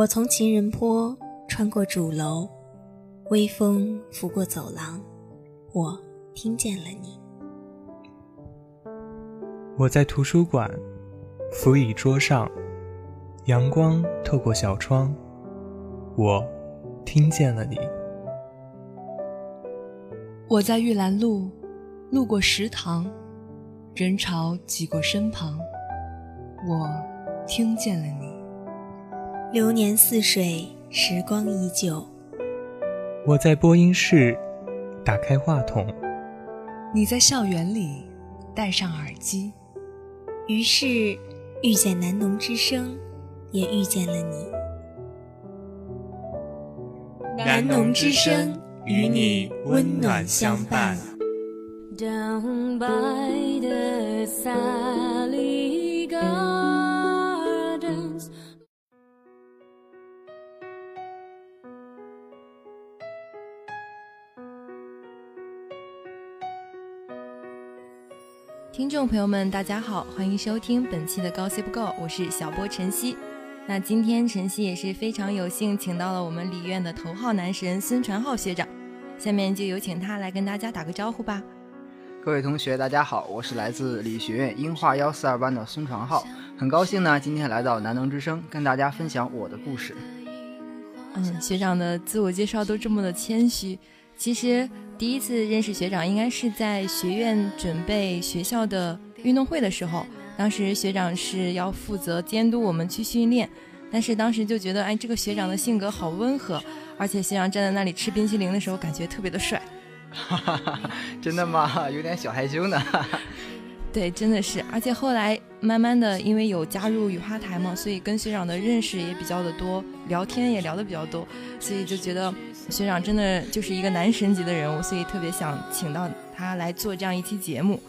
我从情人坡穿过主楼，微风拂过走廊，我听见了你。我在图书馆，扶椅桌上，阳光透过小窗，我听见了你。我在玉兰路，路过食堂，人潮挤过身旁，我听见了你。流年似水，时光依旧。我在播音室，打开话筒。你在校园里，戴上耳机。于是遇见南农之声，也遇见了你。南农之声与你温暖相伴。听众朋友们，大家好，欢迎收听本期的《高 C 不够》，我是小波晨曦。那今天晨曦也是非常有幸，请到了我们理院的头号男神孙传浩学长。下面就有请他来跟大家打个招呼吧。各位同学，大家好，我是来自理学院樱花幺四二班的孙传浩，很高兴呢，今天来到南能之声，跟大家分享我的故事。嗯，学长的自我介绍都这么的谦虚，其实。第一次认识学长，应该是在学院准备学校的运动会的时候。当时学长是要负责监督我们去训练，但是当时就觉得，哎，这个学长的性格好温和，而且学长站在那里吃冰淇淋的时候，感觉特别的帅。真的吗？有点小害羞呢。对，真的是。而且后来慢慢的，因为有加入雨花台嘛，所以跟学长的认识也比较的多，聊天也聊的比较多，所以就觉得。学长真的就是一个男神级的人物，所以特别想请到他来做这样一期节目。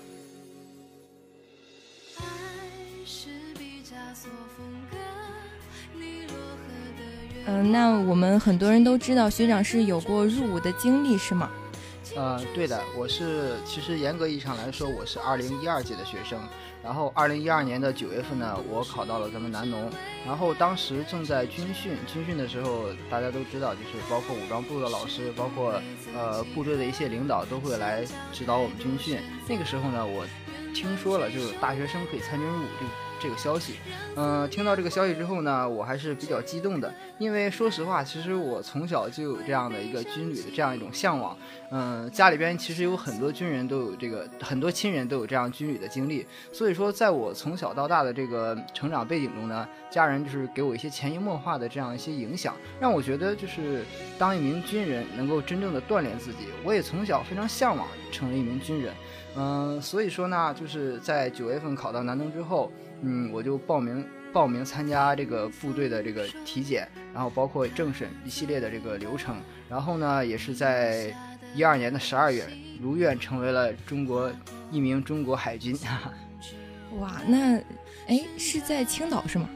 嗯，那我们很多人都知道学长是有过入伍的经历，是吗？呃，对的，我是其实严格意义上来说，我是二零一二届的学生。然后二零一二年的九月份呢，我考到了咱们南农。然后当时正在军训，军训的时候大家都知道，就是包括武装部的老师，包括呃部队的一些领导都会来指导我们军训。那个时候呢，我听说了，就是大学生可以参军入伍。这个消息，嗯，听到这个消息之后呢，我还是比较激动的，因为说实话，其实我从小就有这样的一个军旅的这样一种向往，嗯，家里边其实有很多军人都有这个，很多亲人都有这样军旅的经历，所以说，在我从小到大的这个成长背景中呢，家人就是给我一些潜移默化的这样一些影响，让我觉得就是当一名军人能够真正的锻炼自己，我也从小非常向往成为一名军人，嗯，所以说呢，就是在九月份考到南农之后。嗯，我就报名报名参加这个部队的这个体检，然后包括政审一系列的这个流程，然后呢，也是在一二年的十二月如愿成为了中国一名中国海军。哇，那哎是在青岛是吗？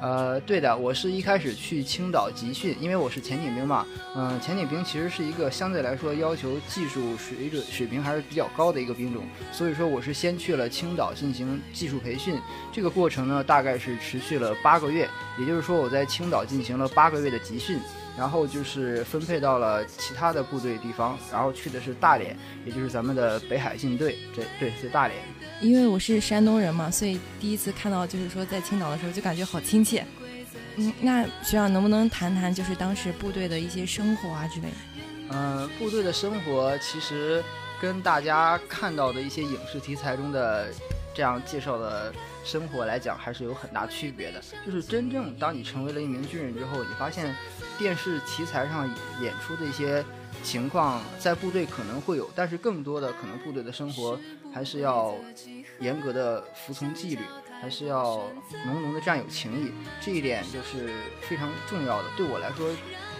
呃，对的，我是一开始去青岛集训，因为我是潜艇兵嘛。嗯，潜艇兵其实是一个相对来说要求技术水准水平还是比较高的一个兵种，所以说我是先去了青岛进行技术培训。这个过程呢，大概是持续了八个月，也就是说我在青岛进行了八个月的集训，然后就是分配到了其他的部队地方，然后去的是大连，也就是咱们的北海舰队。这对，是大连。因为我是山东人嘛，所以第一次看到就是说在青岛的时候就感觉好亲切。嗯，那学长能不能谈谈就是当时部队的一些生活啊之类的？嗯，部队的生活其实跟大家看到的一些影视题材中的这样介绍的生活来讲，还是有很大区别的。就是真正当你成为了一名军人之后，你发现电视题材上演出的一些。情况在部队可能会有，但是更多的可能部队的生活还是要严格的服从纪律，还是要浓浓的战友情谊，这一点就是非常重要的。对我来说，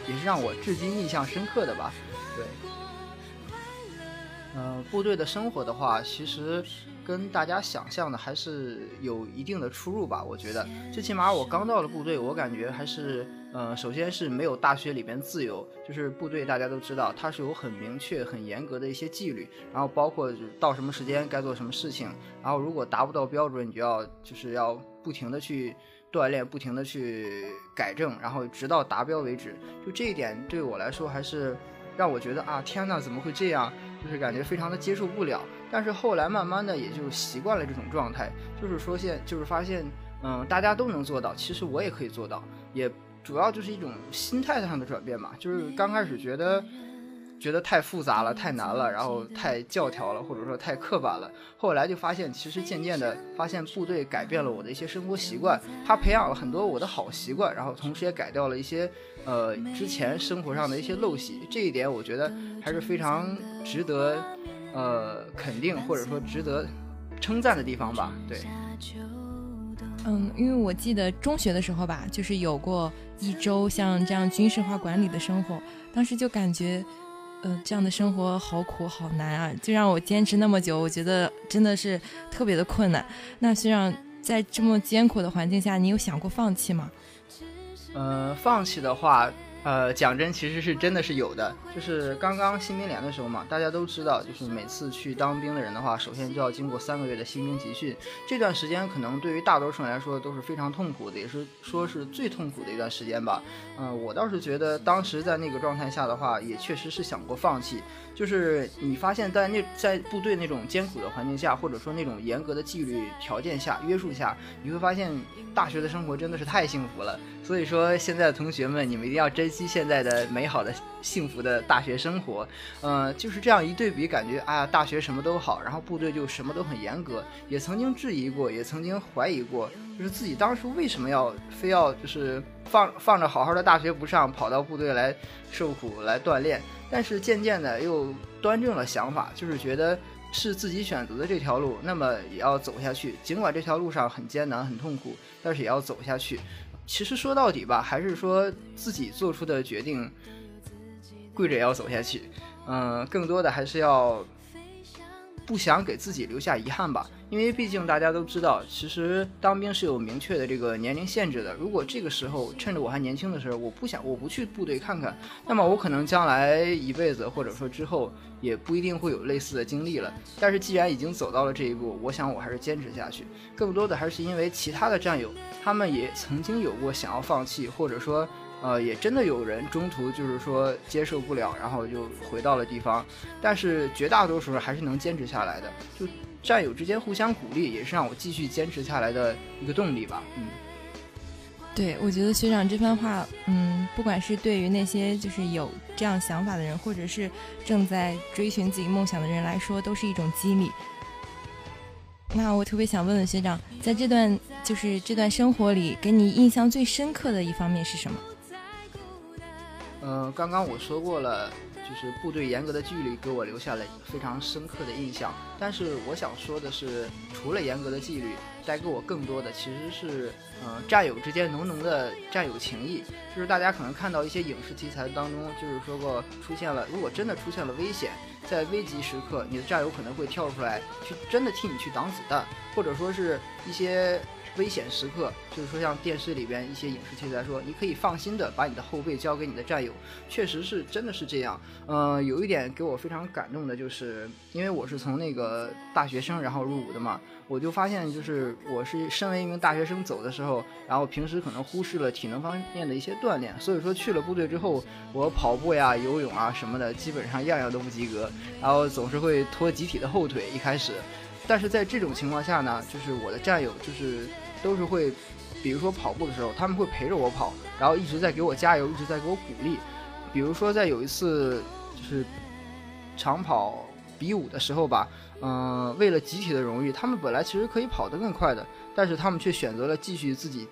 也是让我至今印象深刻的吧。对，嗯，部队的生活的话，其实。跟大家想象的还是有一定的出入吧，我觉得，最起码我刚到了部队，我感觉还是，呃，首先是没有大学里边自由，就是部队大家都知道，它是有很明确、很严格的一些纪律，然后包括到什么时间该做什么事情，然后如果达不到标准，你就要就是要不停的去锻炼，不停的去改正，然后直到达标为止。就这一点对我来说，还是让我觉得啊，天呐，怎么会这样？就是感觉非常的接受不了。但是后来慢慢的也就习惯了这种状态，就是说现就是发现，嗯，大家都能做到，其实我也可以做到。也主要就是一种心态上的转变嘛，就是刚开始觉得。觉得太复杂了，太难了，然后太教条了，或者说太刻板了。后来就发现，其实渐渐的发现，部队改变了我的一些生活习惯，他培养了很多我的好习惯，然后同时也改掉了一些，呃，之前生活上的一些陋习。这一点我觉得还是非常值得，呃，肯定或者说值得称赞的地方吧。对。嗯，因为我记得中学的时候吧，就是有过一周像这样军事化管理的生活，当时就感觉。呃，这样的生活好苦好难啊！就让我坚持那么久，我觉得真的是特别的困难。那学长在这么艰苦的环境下，你有想过放弃吗？嗯，放弃的话。呃，讲真，其实是真的是有的，就是刚刚新兵连的时候嘛，大家都知道，就是每次去当兵的人的话，首先就要经过三个月的新兵集训，这段时间可能对于大多数人来说都是非常痛苦的，也是说是最痛苦的一段时间吧。嗯，我倒是觉得当时在那个状态下的话，也确实是想过放弃。就是你发现，在那在部队那种艰苦的环境下，或者说那种严格的纪律条件下约束下，你会发现大学的生活真的是太幸福了。所以说，现在的同学们，你们一定要珍惜现在的美好的、幸福的大学生活。嗯，就是这样一对比，感觉啊，大学什么都好，然后部队就什么都很严格。也曾经质疑过，也曾经怀疑过，就是自己当初为什么要非要就是放放着好好的大学不上，跑到部队来受苦来锻炼。但是渐渐的又端正了想法，就是觉得是自己选择的这条路，那么也要走下去。尽管这条路上很艰难、很痛苦，但是也要走下去。其实说到底吧，还是说自己做出的决定，跪着也要走下去。嗯，更多的还是要不想给自己留下遗憾吧。因为毕竟大家都知道，其实当兵是有明确的这个年龄限制的。如果这个时候趁着我还年轻的时候，我不想我不去部队看看，那么我可能将来一辈子或者说之后也不一定会有类似的经历了。但是既然已经走到了这一步，我想我还是坚持下去。更多的还是因为其他的战友，他们也曾经有过想要放弃，或者说，呃，也真的有人中途就是说接受不了，然后就回到了地方。但是绝大多数人还是能坚持下来的。就。战友之间互相鼓励，也是让我继续坚持下来的一个动力吧。嗯，对，我觉得学长这番话，嗯，不管是对于那些就是有这样想法的人，或者是正在追寻自己梦想的人来说，都是一种激励。那我特别想问问学长，在这段就是这段生活里，给你印象最深刻的一方面是什么？嗯，刚刚我说过了。就是部队严格的纪律给我留下了非常深刻的印象，但是我想说的是，除了严格的纪律，带给我更多的其实是，嗯，战友之间浓浓的战友情谊。就是大家可能看到一些影视题材当中，就是说过出现了，如果真的出现了危险，在危急时刻，你的战友可能会跳出来去真的替你去挡子弹，或者说是一些。危险时刻，就是说像电视里边一些影视题材说，你可以放心的把你的后背交给你的战友，确实是真的是这样。嗯，有一点给我非常感动的就是，因为我是从那个大学生然后入伍的嘛，我就发现就是我是身为一名大学生走的时候，然后平时可能忽视了体能方面的一些锻炼，所以说去了部队之后，我跑步呀、游泳啊什么的，基本上样样都不及格，然后总是会拖集体的后腿。一开始，但是在这种情况下呢，就是我的战友就是。都是会，比如说跑步的时候，他们会陪着我跑，然后一直在给我加油，一直在给我鼓励。比如说在有一次就是长跑比武的时候吧，嗯，为了集体的荣誉，他们本来其实可以跑得更快的，但是他们却选择了继续自己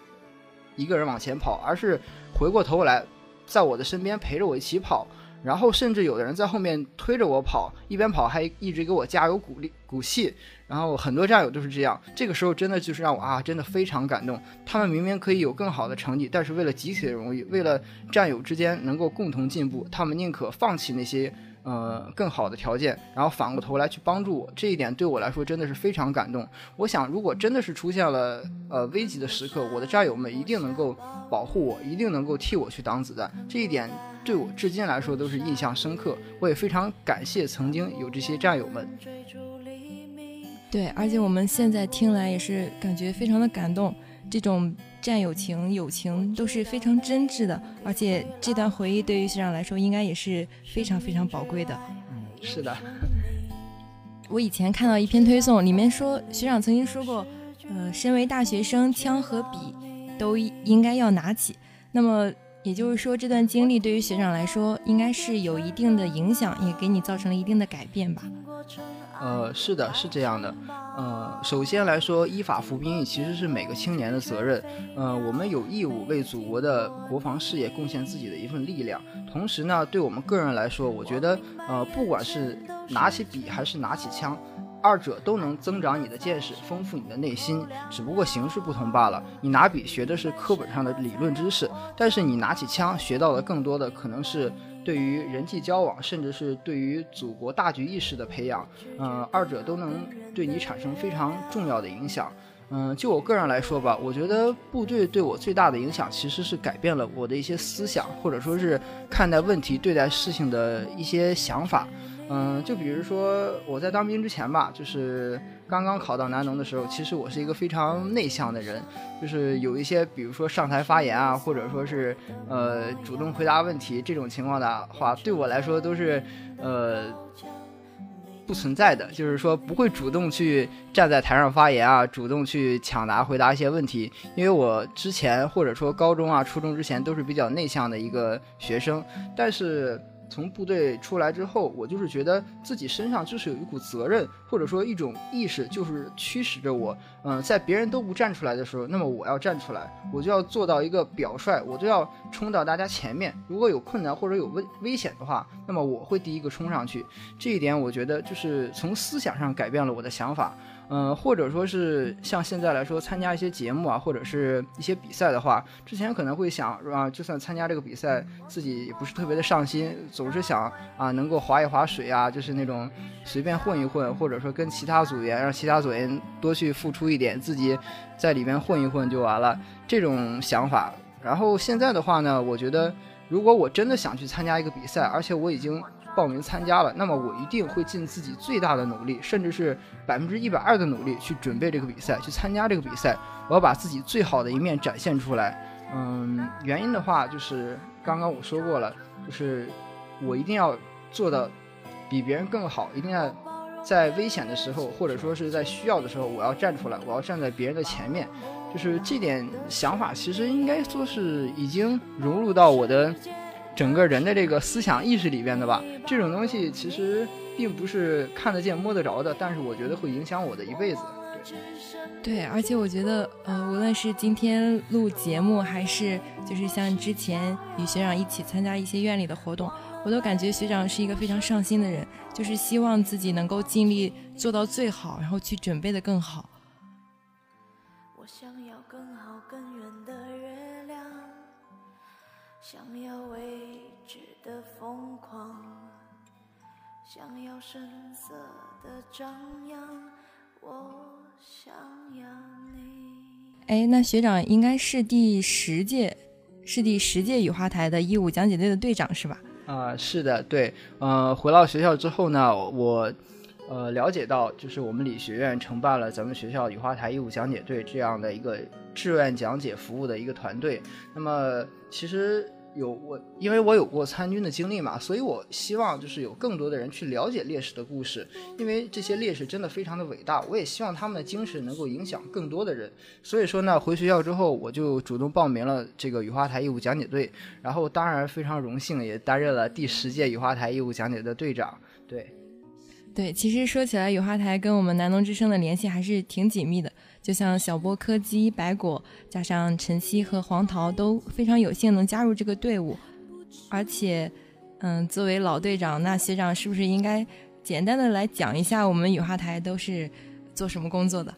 一个人往前跑，而是回过头来在我的身边陪着我一起跑。然后甚至有的人在后面推着我跑，一边跑还一直给我加油鼓励鼓气。然后很多战友都是这样，这个时候真的就是让我啊，真的非常感动。他们明明可以有更好的成绩，但是为了集体的荣誉，为了战友之间能够共同进步，他们宁可放弃那些。呃，更好的条件，然后反过头来去帮助我，这一点对我来说真的是非常感动。我想，如果真的是出现了呃危急的时刻，我的战友们一定能够保护我，一定能够替我去挡子弹。这一点对我至今来说都是印象深刻。我也非常感谢曾经有这些战友们。对，而且我们现在听来也是感觉非常的感动。这种战友情、友情都是非常真挚的，而且这段回忆对于学长来说应该也是非常非常宝贵的。嗯，是的。我以前看到一篇推送，里面说学长曾经说过，呃，身为大学生，枪和笔都应该要拿起。那么也就是说，这段经历对于学长来说，应该是有一定的影响，也给你造成了一定的改变吧？呃，是的，是这样的。呃，首先来说，依法服兵役其实是每个青年的责任。呃，我们有义务为祖国的国防事业贡献自己的一份力量。同时呢，对我们个人来说，我觉得，呃，不管是拿起笔还是拿起枪，二者都能增长你的见识，丰富你的内心，只不过形式不同罢了。你拿笔学的是课本上的理论知识，但是你拿起枪学到的更多的可能是。对于人际交往，甚至是对于祖国大局意识的培养，嗯，二者都能对你产生非常重要的影响。嗯，就我个人来说吧，我觉得部队对我最大的影响其实是改变了我的一些思想，或者说是看待问题、对待事情的一些想法。嗯，就比如说我在当兵之前吧，就是刚刚考到南农的时候，其实我是一个非常内向的人，就是有一些，比如说上台发言啊，或者说是呃主动回答问题这种情况的话，对我来说都是呃不存在的，就是说不会主动去站在台上发言啊，主动去抢答回答一些问题，因为我之前或者说高中啊、初中之前都是比较内向的一个学生，但是。从部队出来之后，我就是觉得自己身上就是有一股责任，或者说一种意识，就是驱使着我。嗯，在别人都不站出来的时候，那么我要站出来，我就要做到一个表率，我就要冲到大家前面。如果有困难或者有危危险的话，那么我会第一个冲上去。这一点我觉得就是从思想上改变了我的想法。嗯，或者说是像现在来说，参加一些节目啊，或者是一些比赛的话，之前可能会想，是吧？就算参加这个比赛，自己也不是特别的上心，总是想啊，能够划一划水啊，就是那种随便混一混，或者说跟其他组员，让其他组员多去付出一点，自己在里面混一混就完了，这种想法。然后现在的话呢，我觉得，如果我真的想去参加一个比赛，而且我已经。报名参加了，那么我一定会尽自己最大的努力，甚至是百分之一百二的努力去准备这个比赛，去参加这个比赛。我要把自己最好的一面展现出来。嗯，原因的话就是刚刚我说过了，就是我一定要做的比别人更好，一定要在危险的时候，或者说是在需要的时候，我要站出来，我要站在别人的前面。就是这点想法，其实应该说是已经融入到我的。整个人的这个思想意识里边的吧，这种东西其实并不是看得见摸得着的，但是我觉得会影响我的一辈子。对，对，而且我觉得，呃，无论是今天录节目，还是就是像之前与学长一起参加一些院里的活动，我都感觉学长是一个非常上心的人，就是希望自己能够尽力做到最好，然后去准备的更好。我想要更好更远的月亮，想要为。的疯狂，想要声色的张扬，我想要你。哎，那学长应该是第十届，是第十届雨花台的义务讲解队的队长是吧？啊，是的，对。呃，回到学校之后呢，我呃了解到，就是我们理学院承办了咱们学校雨花台义务讲解队这样的一个志愿讲解服务的一个团队。那么其实。有我，因为我有过参军的经历嘛，所以我希望就是有更多的人去了解烈士的故事，因为这些烈士真的非常的伟大，我也希望他们的精神能够影响更多的人。所以说呢，回学校之后，我就主动报名了这个雨花台义务讲解队，然后当然非常荣幸也担任了第十届雨花台义务讲解的队长。对，对，其实说起来，雨花台跟我们南农之声的联系还是挺紧密的。就像小波、柯基、白果，加上晨曦和黄桃都非常有幸能加入这个队伍，而且，嗯，作为老队长，那学长是不是应该简单的来讲一下我们雨花台都是做什么工作的？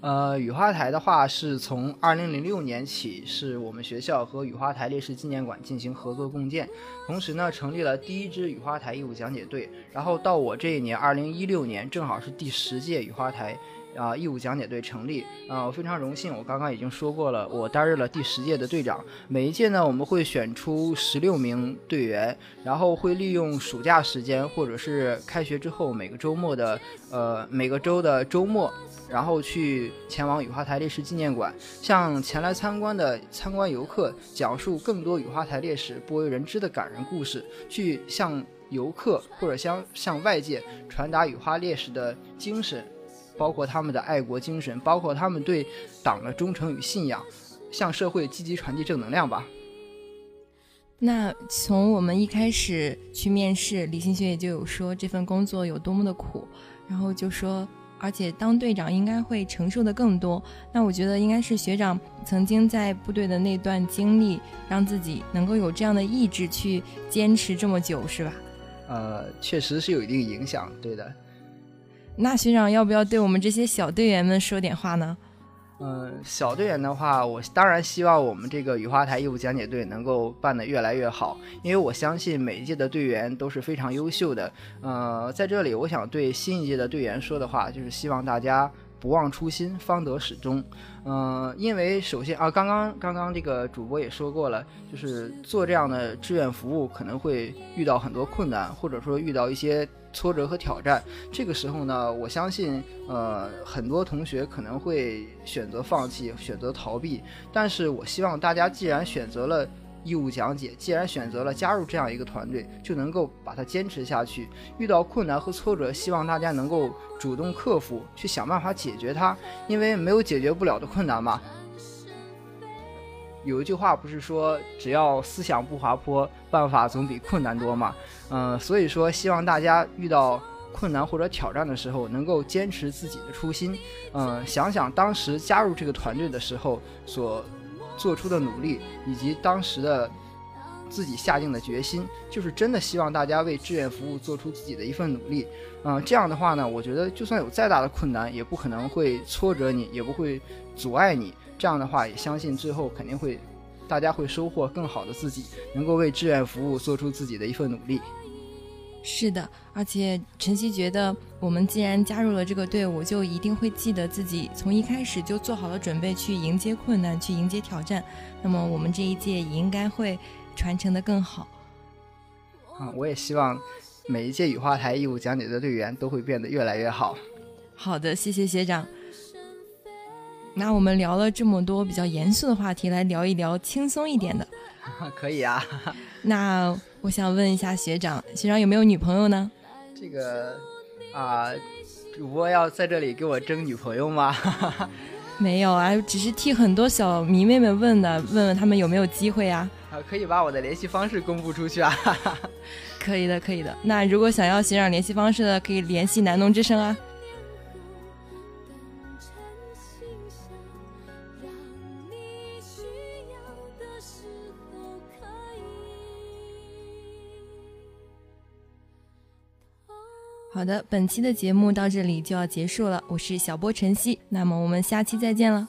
呃，雨花台的话是从二零零六年起，是我们学校和雨花台烈士纪念馆进行合作共建，同时呢，成立了第一支雨花台义务讲解队，然后到我这一年二零一六年，正好是第十届雨花台。啊义务讲解队成立啊，我非常荣幸，我刚刚已经说过了，我担任了第十届的队长。每一届呢，我们会选出十六名队员，然后会利用暑假时间或者是开学之后每个周末的呃每个周的周末，然后去前往雨花台烈士纪念馆，向前来参观的参观游客讲述更多雨花台烈士不为人知的感人故事，去向游客或者向向外界传达雨花烈士的精神。包括他们的爱国精神，包括他们对党的忠诚与信仰，向社会积极传递正能量吧。那从我们一开始去面试，李新学也就有说这份工作有多么的苦，然后就说，而且当队长应该会承受的更多。那我觉得应该是学长曾经在部队的那段经历，让自己能够有这样的意志去坚持这么久，是吧？呃，确实是有一定影响，对的。那学长要不要对我们这些小队员们说点话呢？嗯，小队员的话，我当然希望我们这个雨花台义务讲解队能够办得越来越好，因为我相信每一届的队员都是非常优秀的。呃，在这里，我想对新一届的队员说的话，就是希望大家不忘初心，方得始终。嗯，因为首先啊，刚刚刚刚这个主播也说过了，就是做这样的志愿服务可能会遇到很多困难，或者说遇到一些。挫折和挑战，这个时候呢，我相信，呃，很多同学可能会选择放弃，选择逃避。但是我希望大家，既然选择了义务讲解，既然选择了加入这样一个团队，就能够把它坚持下去。遇到困难和挫折，希望大家能够主动克服，去想办法解决它。因为没有解决不了的困难嘛。有一句话不是说，只要思想不滑坡，办法总比困难多嘛？嗯，所以说希望大家遇到困难或者挑战的时候，能够坚持自己的初心。嗯，想想当时加入这个团队的时候所做出的努力，以及当时的自己下定的决心，就是真的希望大家为志愿服务做出自己的一份努力。嗯，这样的话呢，我觉得就算有再大的困难，也不可能会挫折你，也不会阻碍你。这样的话，也相信最后肯定会，大家会收获更好的自己，能够为志愿服务做出自己的一份努力。是的，而且晨曦觉得，我们既然加入了这个队伍，就一定会记得自己从一开始就做好了准备去迎接困难，去迎接挑战。那么我们这一届也应该会传承的更好。啊，我也希望每一届雨花台义务讲解的队员都会变得越来越好。好的，谢谢学长。那我们聊了这么多比较严肃的话题，来聊一聊轻松一点的。可以啊。那我想问一下学长，学长有没有女朋友呢？这个啊，主播要在这里给我争女朋友吗？没有啊，只是替很多小迷妹们问的，问问他们有没有机会啊。啊，可以把我的联系方式公布出去啊。可以的，可以的。那如果想要学长联系方式的，可以联系南农之声啊。好的，本期的节目到这里就要结束了。我是小波晨曦，那么我们下期再见了。